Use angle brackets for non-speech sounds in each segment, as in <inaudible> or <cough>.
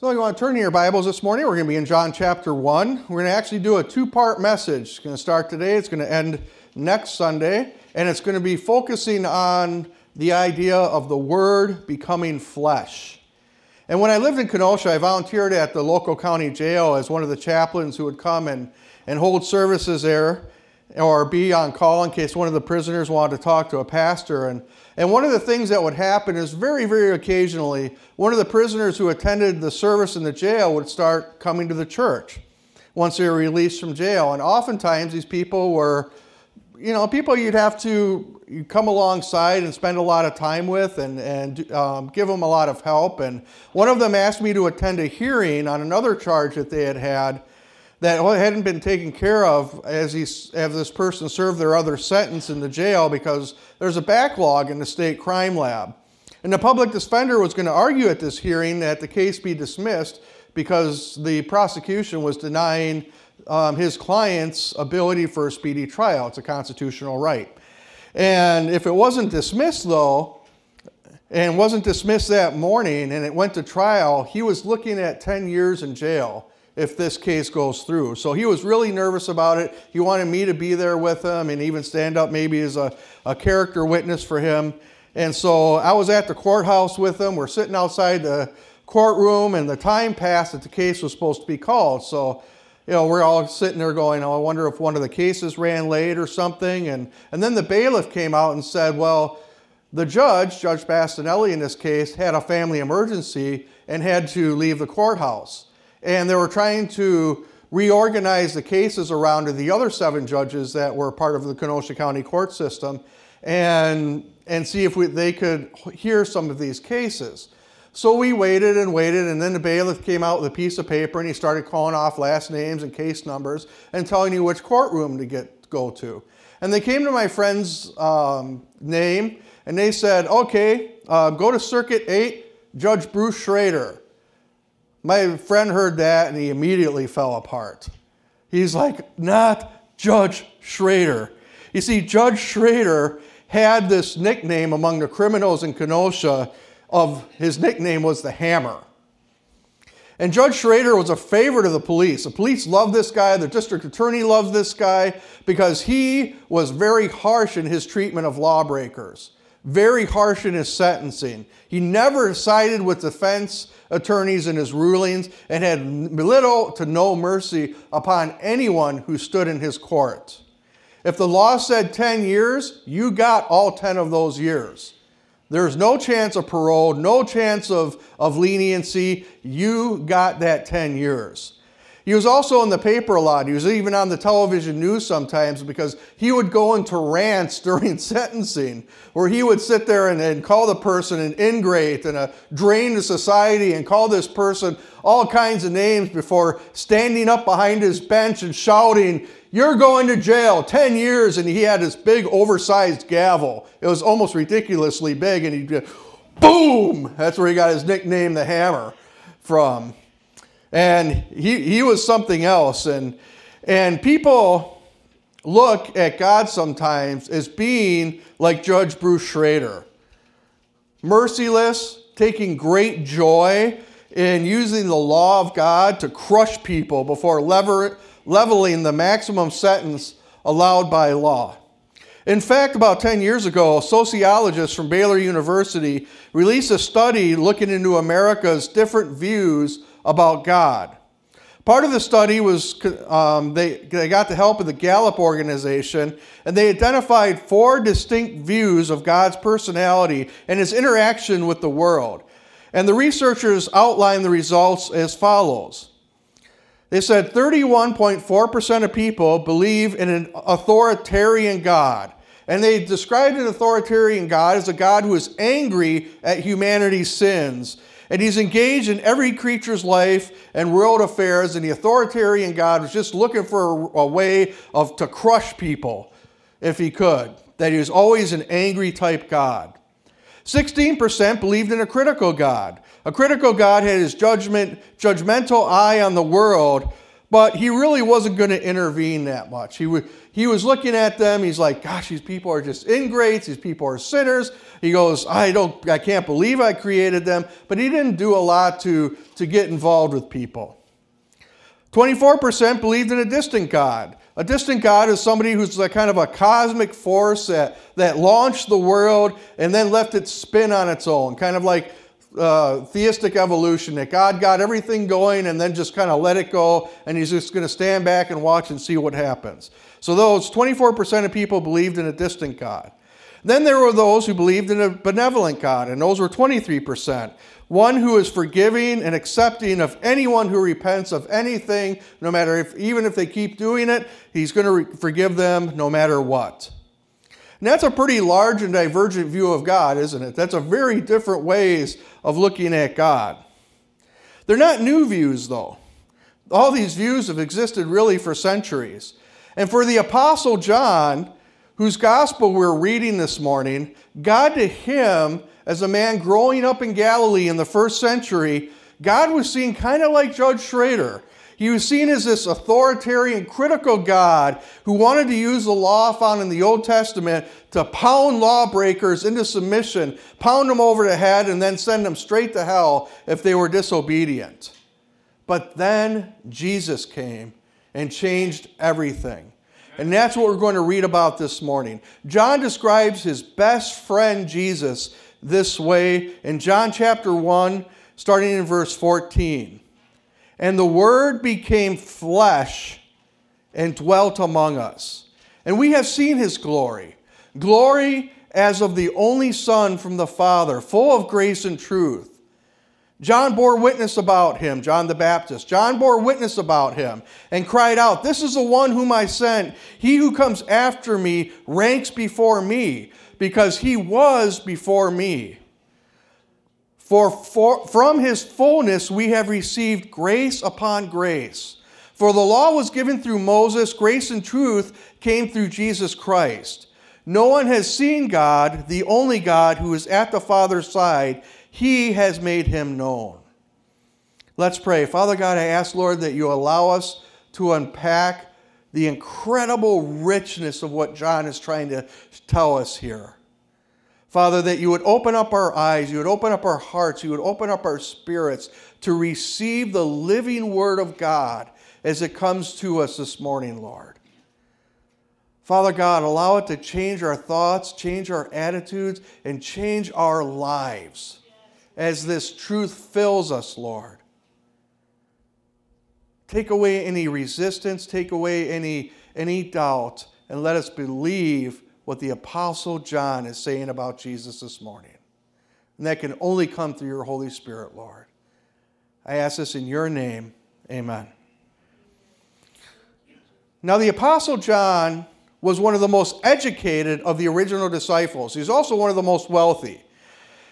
So, you want to turn to your Bibles this morning? We're going to be in John chapter 1. We're going to actually do a two part message. It's going to start today, it's going to end next Sunday, and it's going to be focusing on the idea of the Word becoming flesh. And when I lived in Kenosha, I volunteered at the local county jail as one of the chaplains who would come and, and hold services there or be on call in case one of the prisoners wanted to talk to a pastor. And and one of the things that would happen is very, very occasionally, one of the prisoners who attended the service in the jail would start coming to the church once they were released from jail. And oftentimes, these people were, you know, people you'd have to you come alongside and spend a lot of time with and, and um, give them a lot of help. And one of them asked me to attend a hearing on another charge that they had had that hadn't been taken care of as, he, as this person served their other sentence in the jail because there's a backlog in the state crime lab. And the public defender was going to argue at this hearing that the case be dismissed because the prosecution was denying um, his client's ability for a speedy trial. It's a constitutional right. And if it wasn't dismissed, though, and wasn't dismissed that morning and it went to trial, he was looking at 10 years in jail if this case goes through. So he was really nervous about it. He wanted me to be there with him and even stand up maybe as a, a character witness for him. And so I was at the courthouse with him. We're sitting outside the courtroom, and the time passed that the case was supposed to be called. So, you know, we're all sitting there going, oh, I wonder if one of the cases ran late or something. And, and then the bailiff came out and said, well, the judge, Judge Bastinelli in this case, had a family emergency and had to leave the courthouse and they were trying to reorganize the cases around the other seven judges that were part of the Kenosha County court system and, and see if we, they could hear some of these cases. So we waited and waited, and then the bailiff came out with a piece of paper and he started calling off last names and case numbers and telling you which courtroom to get go to. And they came to my friend's um, name and they said, okay, uh, go to Circuit 8, Judge Bruce Schroeder. My friend heard that and he immediately fell apart. He's like, not Judge Schroeder. You see, Judge Schroeder had this nickname among the criminals in Kenosha of his nickname was the Hammer. And Judge Schroeder was a favorite of the police. The police loved this guy, the district attorney loved this guy because he was very harsh in his treatment of lawbreakers, very harsh in his sentencing. He never sided with defense attorneys in his rulings and had little to no mercy upon anyone who stood in his court. If the law said 10 years, you got all 10 of those years. There's no chance of parole, no chance of, of leniency. You got that 10 years. He was also in the paper a lot. He was even on the television news sometimes because he would go into rants <laughs> during sentencing where he would sit there and, and call the person an ingrate and a drain to society and call this person all kinds of names before standing up behind his bench and shouting, You're going to jail 10 years. And he had this big oversized gavel. It was almost ridiculously big. And he'd go, boom! That's where he got his nickname, the hammer, from. And he, he was something else. And, and people look at God sometimes as being like Judge Bruce Schroeder merciless, taking great joy in using the law of God to crush people before lever, leveling the maximum sentence allowed by law. In fact, about 10 years ago, sociologists from Baylor University released a study looking into America's different views about God. Part of the study was um, they, they got the help of the Gallup organization, and they identified four distinct views of God's personality and his interaction with the world. And the researchers outlined the results as follows. They said 31.4% of people believe in an authoritarian God. And they described an authoritarian God as a God who is angry at humanity's sins and he's engaged in every creature's life and world affairs, and the authoritarian God was just looking for a, a way of to crush people if he could. That he was always an angry type God. 16% believed in a critical God. A critical God had his judgment, judgmental eye on the world, but he really wasn't going to intervene that much. He, he was looking at them. He's like, gosh, these people are just ingrates. These people are sinners. He goes, I, don't, I can't believe I created them. But he didn't do a lot to, to get involved with people. 24% believed in a distant God. A distant God is somebody who's like kind of a cosmic force that, that launched the world and then left it spin on its own, kind of like uh, theistic evolution, that God got everything going and then just kind of let it go, and He's just going to stand back and watch and see what happens. So, those 24% of people believed in a distant God. Then there were those who believed in a benevolent God, and those were 23%. One who is forgiving and accepting of anyone who repents of anything, no matter if, even if they keep doing it, He's going to re- forgive them no matter what. And that's a pretty large and divergent view of God, isn't it? That's a very different ways of looking at God. They're not new views, though. All these views have existed really for centuries. And for the Apostle John, whose gospel we're reading this morning, God to him, as a man growing up in Galilee in the first century, God was seen kind of like Judge Schroeder. He was seen as this authoritarian, critical God who wanted to use the law found in the Old Testament to pound lawbreakers into submission, pound them over the head, and then send them straight to hell if they were disobedient. But then Jesus came and changed everything. And that's what we're going to read about this morning. John describes his best friend Jesus this way in John chapter 1, starting in verse 14. And the Word became flesh and dwelt among us. And we have seen his glory glory as of the only Son from the Father, full of grace and truth. John bore witness about him, John the Baptist. John bore witness about him and cried out, This is the one whom I sent. He who comes after me ranks before me, because he was before me. For, for, from his fullness we have received grace upon grace. For the law was given through Moses, grace and truth came through Jesus Christ. No one has seen God, the only God who is at the Father's side. He has made him known. Let's pray. Father God, I ask, Lord, that you allow us to unpack the incredible richness of what John is trying to tell us here. Father, that you would open up our eyes, you would open up our hearts, you would open up our spirits to receive the living word of God as it comes to us this morning, Lord. Father God, allow it to change our thoughts, change our attitudes, and change our lives as this truth fills us, Lord. Take away any resistance, take away any, any doubt, and let us believe what the Apostle John is saying about Jesus this morning. And that can only come through your Holy Spirit, Lord. I ask this in your name. Amen. Now, the Apostle John was one of the most educated of the original disciples. He's also one of the most wealthy.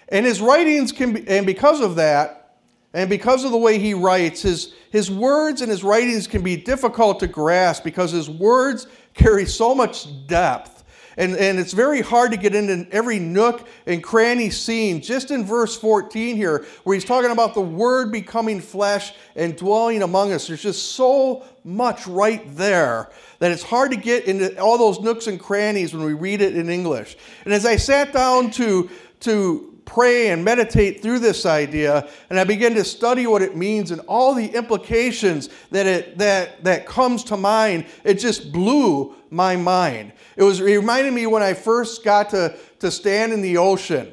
And his writings can be, and because of that, and because of the way he writes, his, his words and his writings can be difficult to grasp because his words carry so much depth and, and it's very hard to get into every nook and cranny scene. Just in verse 14 here, where he's talking about the Word becoming flesh and dwelling among us, there's just so much right there that it's hard to get into all those nooks and crannies when we read it in English. And as I sat down to, to pray and meditate through this idea and I begin to study what it means and all the implications that it that that comes to mind, it just blew my mind. It was it reminded me when I first got to, to stand in the ocean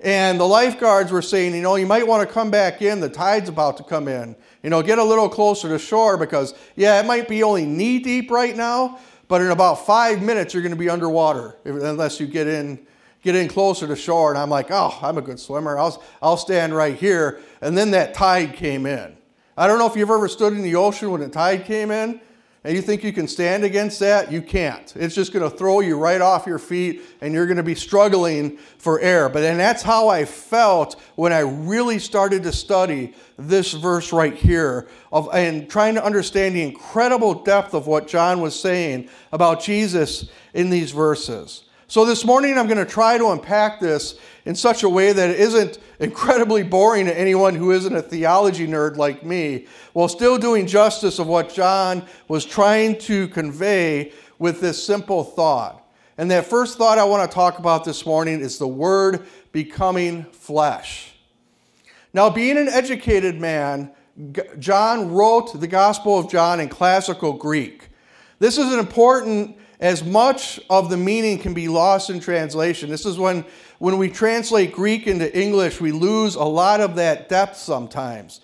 and the lifeguards were saying, you know, you might want to come back in, the tide's about to come in. You know, get a little closer to shore because yeah, it might be only knee deep right now, but in about five minutes you're going to be underwater unless you get in get in closer to shore, and I'm like, oh, I'm a good swimmer. I'll, I'll stand right here. And then that tide came in. I don't know if you've ever stood in the ocean when the tide came in, and you think you can stand against that. You can't. It's just going to throw you right off your feet, and you're going to be struggling for air. But then that's how I felt when I really started to study this verse right here of, and trying to understand the incredible depth of what John was saying about Jesus in these verses. So this morning I'm going to try to unpack this in such a way that it isn't incredibly boring to anyone who isn't a theology nerd like me, while still doing justice of what John was trying to convey with this simple thought. And that first thought I want to talk about this morning is the word becoming flesh. Now, being an educated man, John wrote the Gospel of John in classical Greek. This is an important as much of the meaning can be lost in translation. This is when, when we translate Greek into English, we lose a lot of that depth sometimes.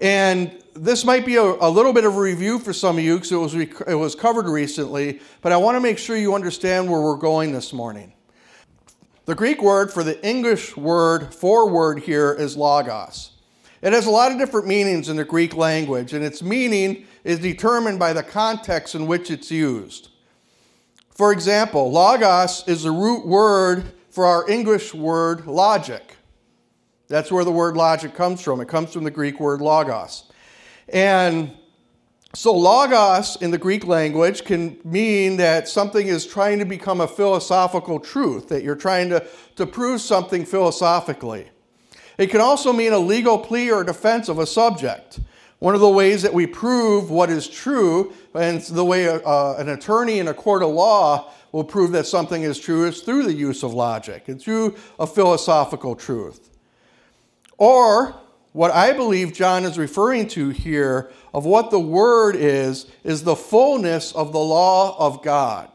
And this might be a, a little bit of a review for some of you because it was, it was covered recently, but I want to make sure you understand where we're going this morning. The Greek word for the English word for word here is logos. It has a lot of different meanings in the Greek language, and its meaning is determined by the context in which it's used. For example, logos is the root word for our English word logic. That's where the word logic comes from. It comes from the Greek word logos. And so, logos in the Greek language can mean that something is trying to become a philosophical truth, that you're trying to, to prove something philosophically. It can also mean a legal plea or defense of a subject. One of the ways that we prove what is true, and the way uh, an attorney in a court of law will prove that something is true, is through the use of logic and through a philosophical truth. Or, what I believe John is referring to here of what the word is, is the fullness of the law of God.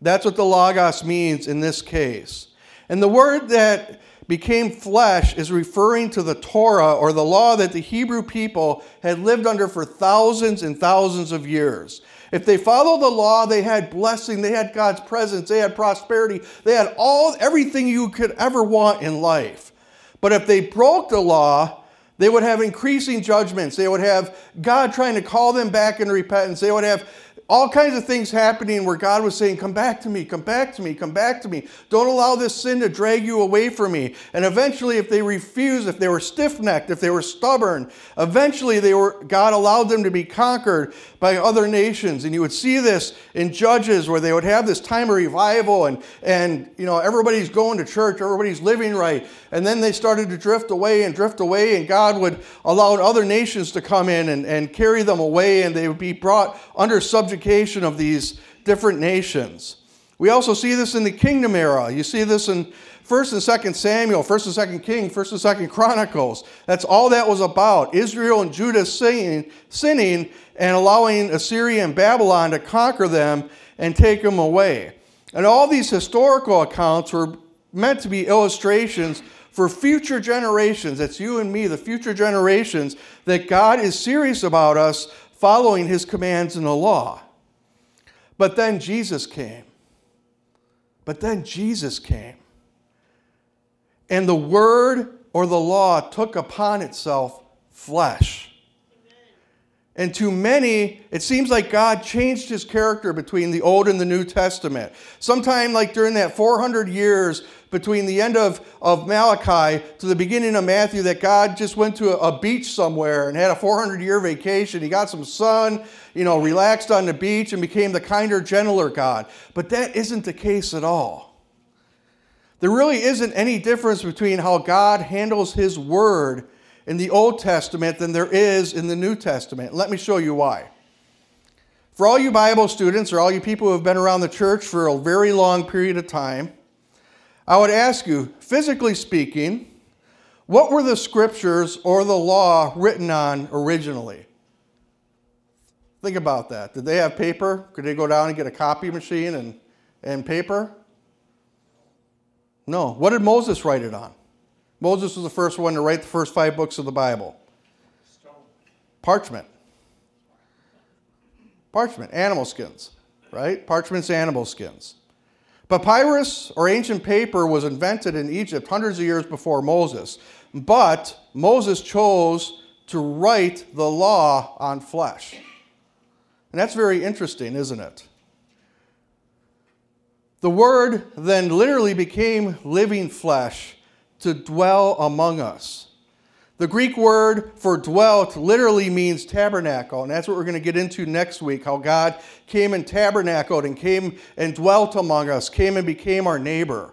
That's what the Logos means in this case. And the word that became flesh is referring to the Torah or the law that the Hebrew people had lived under for thousands and thousands of years. If they followed the law, they had blessing, they had God's presence, they had prosperity, they had all everything you could ever want in life. But if they broke the law, they would have increasing judgments. They would have God trying to call them back in repentance. They would have all kinds of things happening where God was saying, Come back to me, come back to me, come back to me. Don't allow this sin to drag you away from me. And eventually, if they refused, if they were stiff necked, if they were stubborn, eventually they were, God allowed them to be conquered by other nations. And you would see this in Judges where they would have this time of revival and, and you know, everybody's going to church, everybody's living right. And then they started to drift away and drift away, and God would allow other nations to come in and, and carry them away, and they would be brought under subject unification of these different nations. We also see this in the kingdom era. You see this in 1st and 2nd Samuel, 1st and 2nd King, 1st and 2nd Chronicles. That's all that was about. Israel and Judah sinning, sinning and allowing Assyria and Babylon to conquer them and take them away. And all these historical accounts were meant to be illustrations for future generations. That's you and me, the future generations, that God is serious about us following his commands in the law. But then Jesus came. But then Jesus came. And the word or the law took upon itself flesh. And to many, it seems like God changed his character between the Old and the New Testament. Sometime like during that 400 years between the end of, of Malachi to the beginning of Matthew, that God just went to a, a beach somewhere and had a 400 year vacation. He got some sun, you know, relaxed on the beach and became the kinder, gentler God. But that isn't the case at all. There really isn't any difference between how God handles his word in the Old Testament than there is in the New Testament. Let me show you why. For all you Bible students or all you people who have been around the church for a very long period of time, I would ask you, physically speaking, what were the scriptures or the law written on originally? Think about that. Did they have paper? Could they go down and get a copy machine and, and paper? No. What did Moses write it on? Moses was the first one to write the first five books of the Bible. Stone. Parchment. Parchment, animal skins, right? Parchment's animal skins. Papyrus or ancient paper was invented in Egypt hundreds of years before Moses, but Moses chose to write the law on flesh. And that's very interesting, isn't it? The Word then literally became living flesh to dwell among us. The Greek word for dwelt literally means tabernacle, and that's what we're going to get into next week how God came and tabernacled and came and dwelt among us, came and became our neighbor.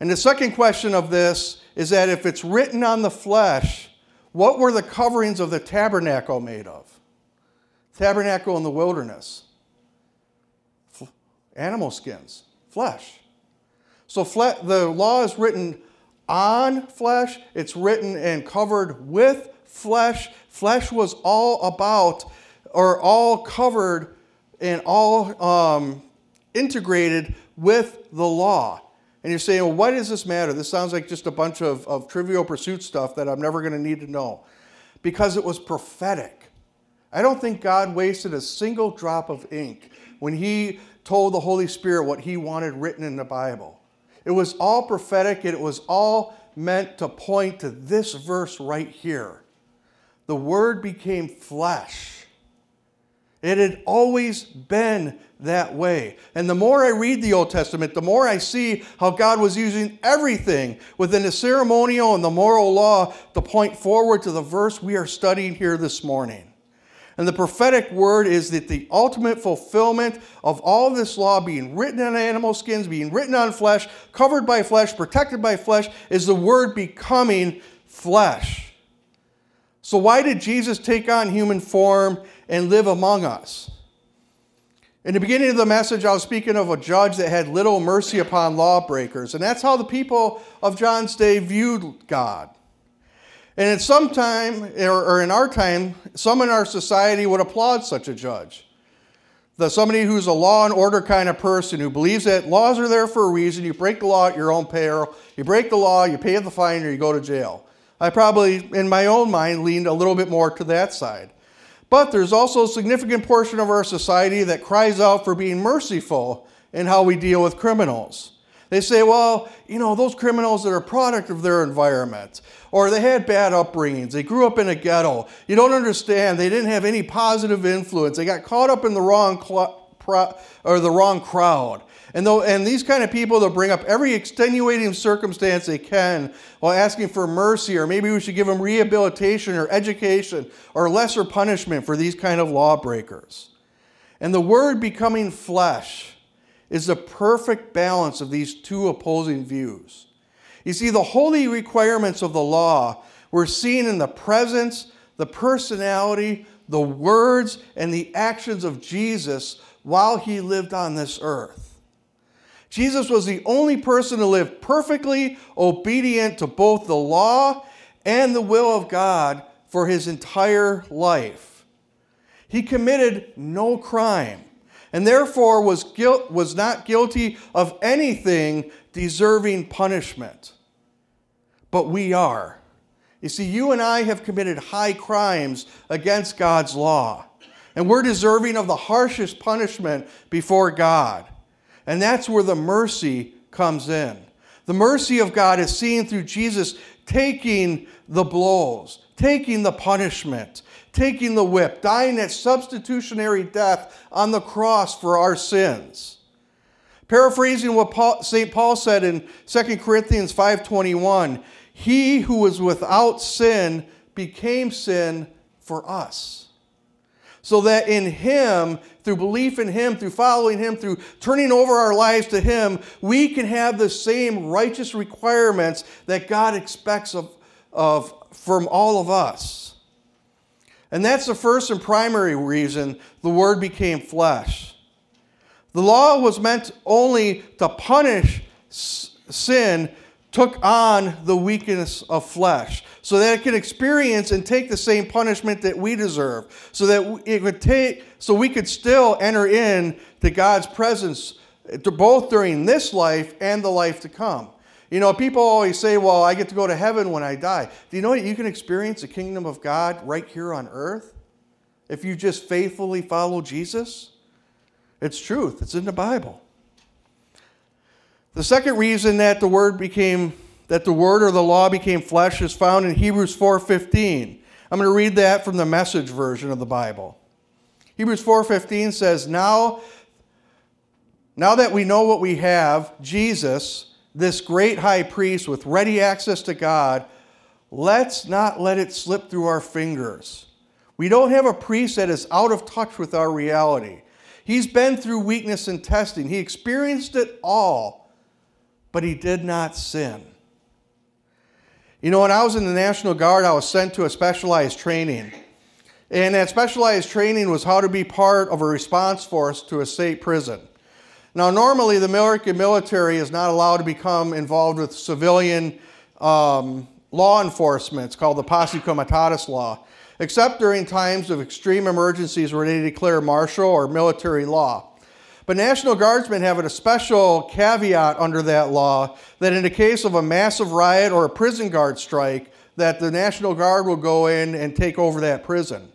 And the second question of this is that if it's written on the flesh, what were the coverings of the tabernacle made of? Tabernacle in the wilderness. Animal skins, flesh. So the law is written on flesh, it's written and covered with flesh. Flesh was all about, or all covered and all um, integrated with the law. And you're saying, well, why does this matter? This sounds like just a bunch of, of trivial pursuit stuff that I'm never going to need to know. Because it was prophetic. I don't think God wasted a single drop of ink when He told the Holy Spirit what He wanted written in the Bible. It was all prophetic, and it was all meant to point to this verse right here. The Word became flesh. It had always been that way. And the more I read the Old Testament, the more I see how God was using everything within the ceremonial and the moral law to point forward to the verse we are studying here this morning. And the prophetic word is that the ultimate fulfillment of all this law being written on animal skins, being written on flesh, covered by flesh, protected by flesh, is the word becoming flesh. So, why did Jesus take on human form and live among us? In the beginning of the message, I was speaking of a judge that had little mercy upon lawbreakers. And that's how the people of John's day viewed God. And at some time, or in our time, some in our society would applaud such a judge. The, somebody who's a law and order kind of person who believes that laws are there for a reason. You break the law at your own peril. You break the law, you pay the fine, or you go to jail. I probably, in my own mind, leaned a little bit more to that side. But there's also a significant portion of our society that cries out for being merciful in how we deal with criminals. They say, well, you know, those criminals that are a product of their environment, or they had bad upbringings, they grew up in a ghetto. You don't understand, they didn't have any positive influence. They got caught up in the wrong cl- pro- or the wrong crowd. And, though, and these kind of people that bring up every extenuating circumstance they can while asking for mercy, or maybe we should give them rehabilitation or education or lesser punishment for these kind of lawbreakers. And the word becoming flesh is the perfect balance of these two opposing views. You see, the holy requirements of the law were seen in the presence, the personality, the words, and the actions of Jesus while he lived on this earth. Jesus was the only person to live perfectly obedient to both the law and the will of God for his entire life. He committed no crime and therefore was, guilt, was not guilty of anything deserving punishment. But we are. You see, you and I have committed high crimes against God's law, and we're deserving of the harshest punishment before God. And that's where the mercy comes in. The mercy of God is seen through Jesus taking the blows, taking the punishment, taking the whip, dying that substitutionary death on the cross for our sins. Paraphrasing what St. Paul said in 2 Corinthians 5:21, he who was without sin became sin for us so that in Him, through belief in Him, through following Him, through turning over our lives to Him, we can have the same righteous requirements that God expects of, of, from all of us. And that's the first and primary reason the Word became flesh. The law was meant only to punish sin, took on the weakness of flesh so that it could experience and take the same punishment that we deserve so that it would take so we could still enter in to God's presence both during this life and the life to come. You know, people always say, "Well, I get to go to heaven when I die." Do you know that you can experience the kingdom of God right here on earth if you just faithfully follow Jesus? It's truth. It's in the Bible. The second reason that the word became that the word or the law became flesh is found in Hebrews 4:15. I'm going to read that from the message version of the Bible. Hebrews 4:15 says, "Now now that we know what we have, Jesus, this great high priest with ready access to God, let's not let it slip through our fingers. We don't have a priest that is out of touch with our reality. He's been through weakness and testing, he experienced it all, but he did not sin. You know, when I was in the National Guard, I was sent to a specialized training. And that specialized training was how to be part of a response force to a state prison. Now, normally the American military is not allowed to become involved with civilian um, law enforcement. It's called the Posse Comitatus Law, except during times of extreme emergencies where they declare martial or military law. But National Guardsmen have a special caveat under that law that in the case of a massive riot or a prison guard strike, that the National Guard will go in and take over that prison.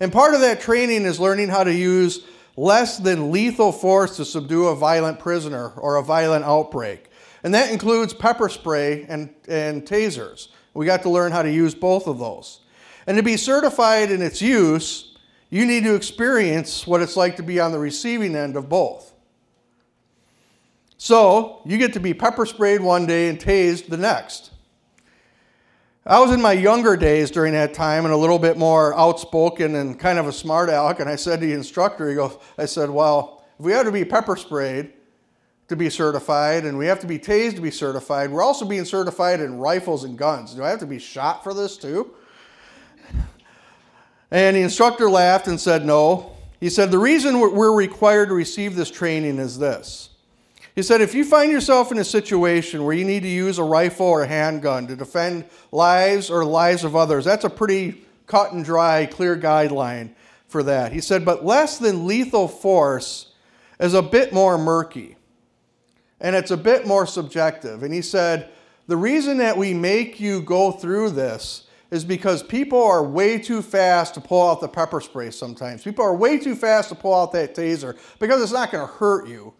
And part of that training is learning how to use less than lethal force to subdue a violent prisoner or a violent outbreak. And that includes pepper spray and, and tasers. We got to learn how to use both of those. And to be certified in its use, you need to experience what it's like to be on the receiving end of both. So, you get to be pepper sprayed one day and tased the next. I was in my younger days during that time and a little bit more outspoken and kind of a smart aleck. And I said to the instructor, he goes, I said, well, if we have to be pepper sprayed to be certified and we have to be tased to be certified, we're also being certified in rifles and guns. Do I have to be shot for this too? And the instructor laughed and said, No. He said, The reason we're required to receive this training is this. He said, If you find yourself in a situation where you need to use a rifle or a handgun to defend lives or lives of others, that's a pretty cut and dry, clear guideline for that. He said, But less than lethal force is a bit more murky and it's a bit more subjective. And he said, The reason that we make you go through this is because people are way too fast to pull out the pepper spray sometimes. People are way too fast to pull out that taser because it's not going to hurt you.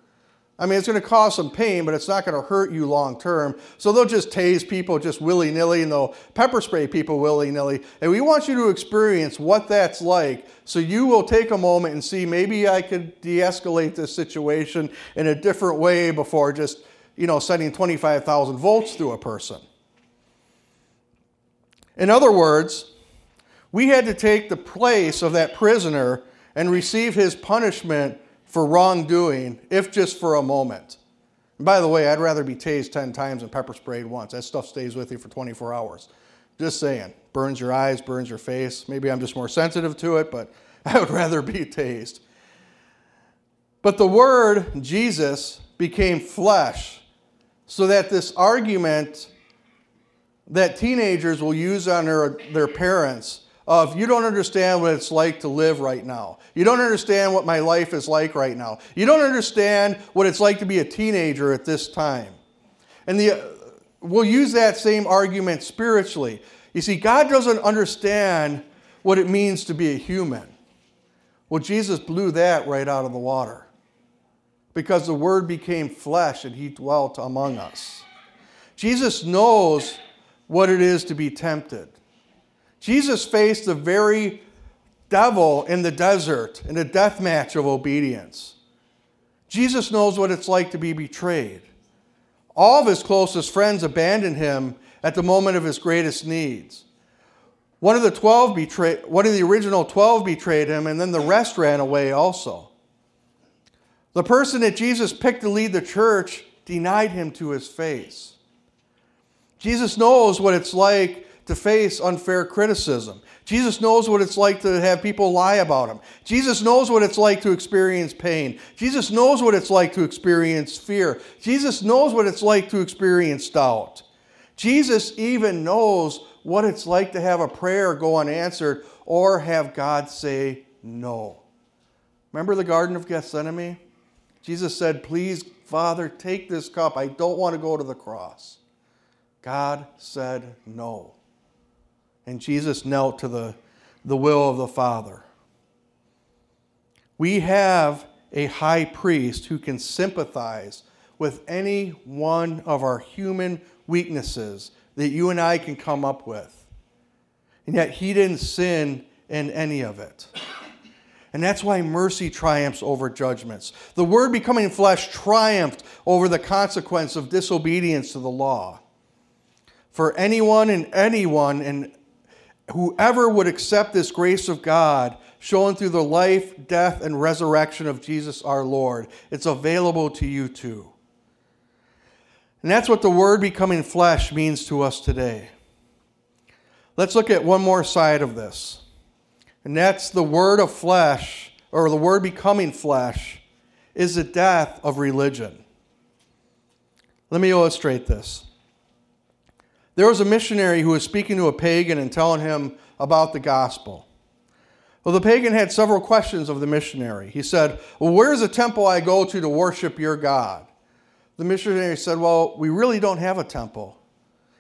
I mean, it's going to cause some pain, but it's not going to hurt you long term. So they'll just tase people just willy nilly and they'll pepper spray people willy nilly. And we want you to experience what that's like so you will take a moment and see maybe I could de escalate this situation in a different way before just, you know, sending 25,000 volts through a person. In other words, we had to take the place of that prisoner and receive his punishment for wrongdoing, if just for a moment. And by the way, I'd rather be tased 10 times than pepper sprayed once. That stuff stays with you for 24 hours. Just saying. Burns your eyes, burns your face. Maybe I'm just more sensitive to it, but <laughs> I would rather be tased. But the word Jesus became flesh so that this argument that teenagers will use on their, their parents of you don't understand what it's like to live right now. You don't understand what my life is like right now. You don't understand what it's like to be a teenager at this time. And the, we'll use that same argument spiritually. You see, God doesn't understand what it means to be a human. Well, Jesus blew that right out of the water because the Word became flesh and He dwelt among us. Jesus knows what it is to be tempted. Jesus faced the very devil in the desert in a death match of obedience. Jesus knows what it's like to be betrayed. All of his closest friends abandoned him at the moment of his greatest needs. One of the 12 betrayed, one of the original 12 betrayed him, and then the rest ran away also. The person that Jesus picked to lead the church denied him to his face. Jesus knows what it's like to face unfair criticism. Jesus knows what it's like to have people lie about him. Jesus knows what it's like to experience pain. Jesus knows what it's like to experience fear. Jesus knows what it's like to experience doubt. Jesus even knows what it's like to have a prayer go unanswered or have God say no. Remember the Garden of Gethsemane? Jesus said, Please, Father, take this cup. I don't want to go to the cross. God said no. And Jesus knelt to the, the will of the Father. We have a high priest who can sympathize with any one of our human weaknesses that you and I can come up with. And yet he didn't sin in any of it. And that's why mercy triumphs over judgments. The word becoming flesh triumphed over the consequence of disobedience to the law. for anyone and anyone and whoever would accept this grace of God shown through the life, death, and resurrection of Jesus our Lord. It's available to you too. And that's what the Word becoming flesh means to us today. Let's look at one more side of this. And that's the Word of flesh, or the Word becoming flesh, is the death of religion. Let me illustrate this. There was a missionary who was speaking to a pagan and telling him about the gospel. Well, the pagan had several questions of the missionary. He said, Well, where's the temple I go to to worship your God? The missionary said, Well, we really don't have a temple.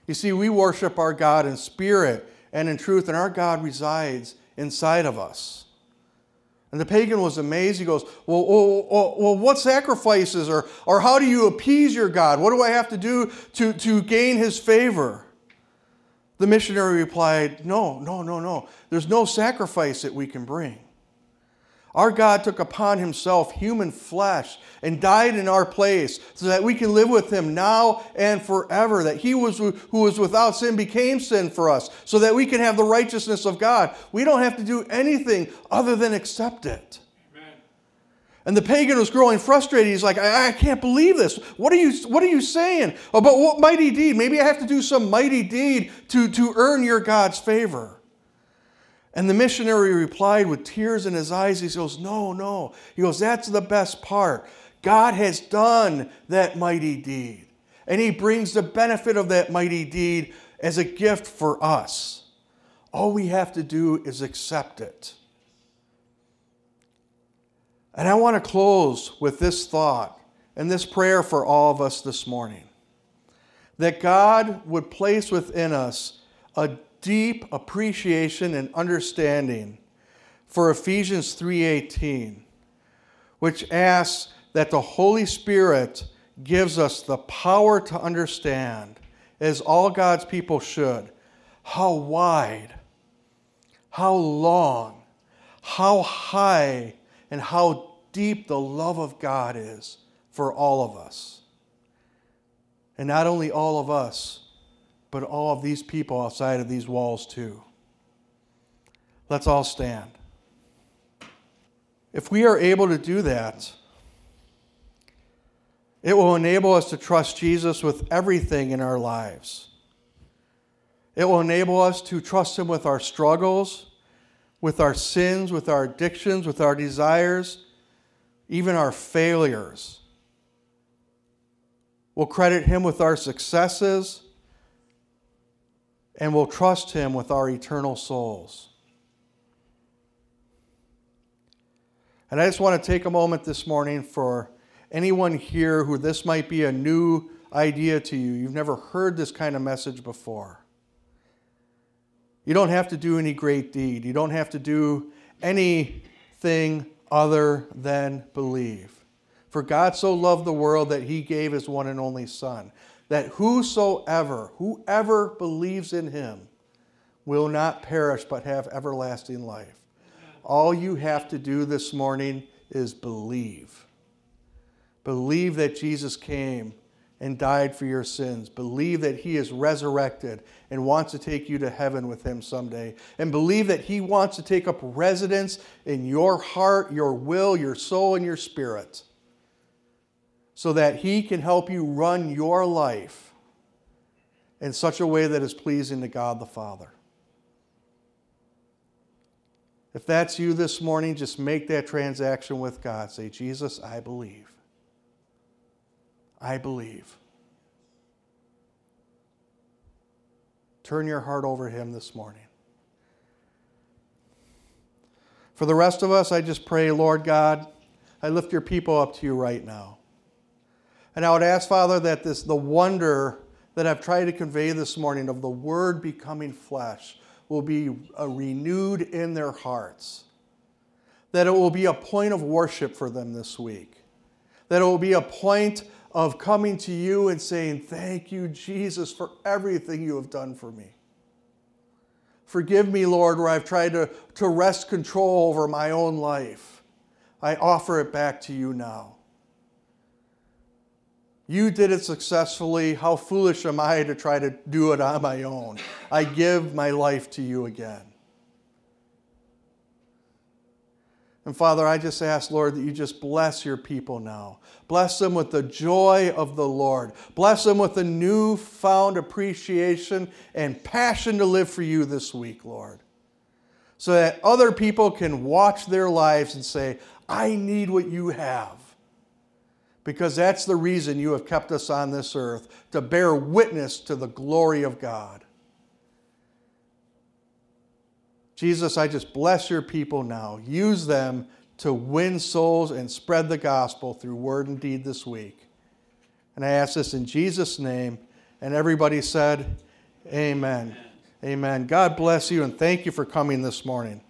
You see, we worship our God in spirit and in truth, and our God resides inside of us. And the pagan was amazed. He goes, Well, well, well, what sacrifices or, or how do you appease your God? What do I have to do to, to gain his favor? The missionary replied, No, no, no, no. There's no sacrifice that we can bring. Our God took upon himself human flesh and died in our place so that we can live with him now and forever. That he was who was without sin became sin for us so that we can have the righteousness of God. We don't have to do anything other than accept it. And the pagan was growing frustrated. He's like, I, I, can't believe this. What are you, what are you saying? About what mighty deed? Maybe I have to do some mighty deed to, to earn your God's favor. And the missionary replied with tears in his eyes. He goes, No, no. He goes, That's the best part. God has done that mighty deed. And he brings the benefit of that mighty deed as a gift for us. All we have to do is accept it. And I want to close with this thought and this prayer for all of us this morning that God would place within us a deep appreciation and understanding for Ephesians 3:18 which asks that the Holy Spirit gives us the power to understand as all God's people should how wide how long how high and how deep the love of God is for all of us. And not only all of us, but all of these people outside of these walls, too. Let's all stand. If we are able to do that, it will enable us to trust Jesus with everything in our lives. It will enable us to trust Him with our struggles with our sins, with our addictions, with our desires, even our failures. We'll credit Him with our successes, and we'll trust Him with our eternal souls. And I just want to take a moment this morning for anyone here who this might be a new idea to you. You've never heard this kind of message before. You don't have to do any great deed. You don't have to do anything other than believe. For God so loved the world that he gave his one and only Son, that whosoever, whoever believes in him, will not perish but have everlasting life. All you have to do this morning is believe. Believe that Jesus came and died for your sins. Believe that He is resurrected and wants to take you to heaven with Him someday. And believe that He wants to take up residence in your heart, your will, your soul, and your spirit so that He can help you run your life in such a way that is pleasing to God the Father. If that's you this morning, just make that transaction with God. Say, Jesus, I believe. I believe. Turn your heart over Him this morning. For the rest of us, I just pray, Lord God, I lift your people up to you right now. And I would ask, Father, that this the wonder that I've tried to convey this morning of the Word becoming flesh will be uh, renewed in their hearts. That it will be a point of worship for them this week. That it will be a point of coming to you and saying, Thank you, Jesus, for everything you have done for me. Forgive me, Lord, where I've tried to, to wrest control over my own life. I offer it back to you now. You did it successfully. How foolish am I to try to do it on my own? I give my life to you again. And Father, I just ask, Lord, that you just bless your people now. Bless them with the joy of the Lord. Bless them with a newfound appreciation and passion to live for you this week, Lord. So that other people can watch their lives and say, I need what you have. Because that's the reason you have kept us on this earth, to bear witness to the glory of God. Jesus, I just bless your people now. Use them to win souls and spread the gospel through word and deed this week. And I ask this in Jesus' name. And everybody said, Amen. Amen. God bless you and thank you for coming this morning.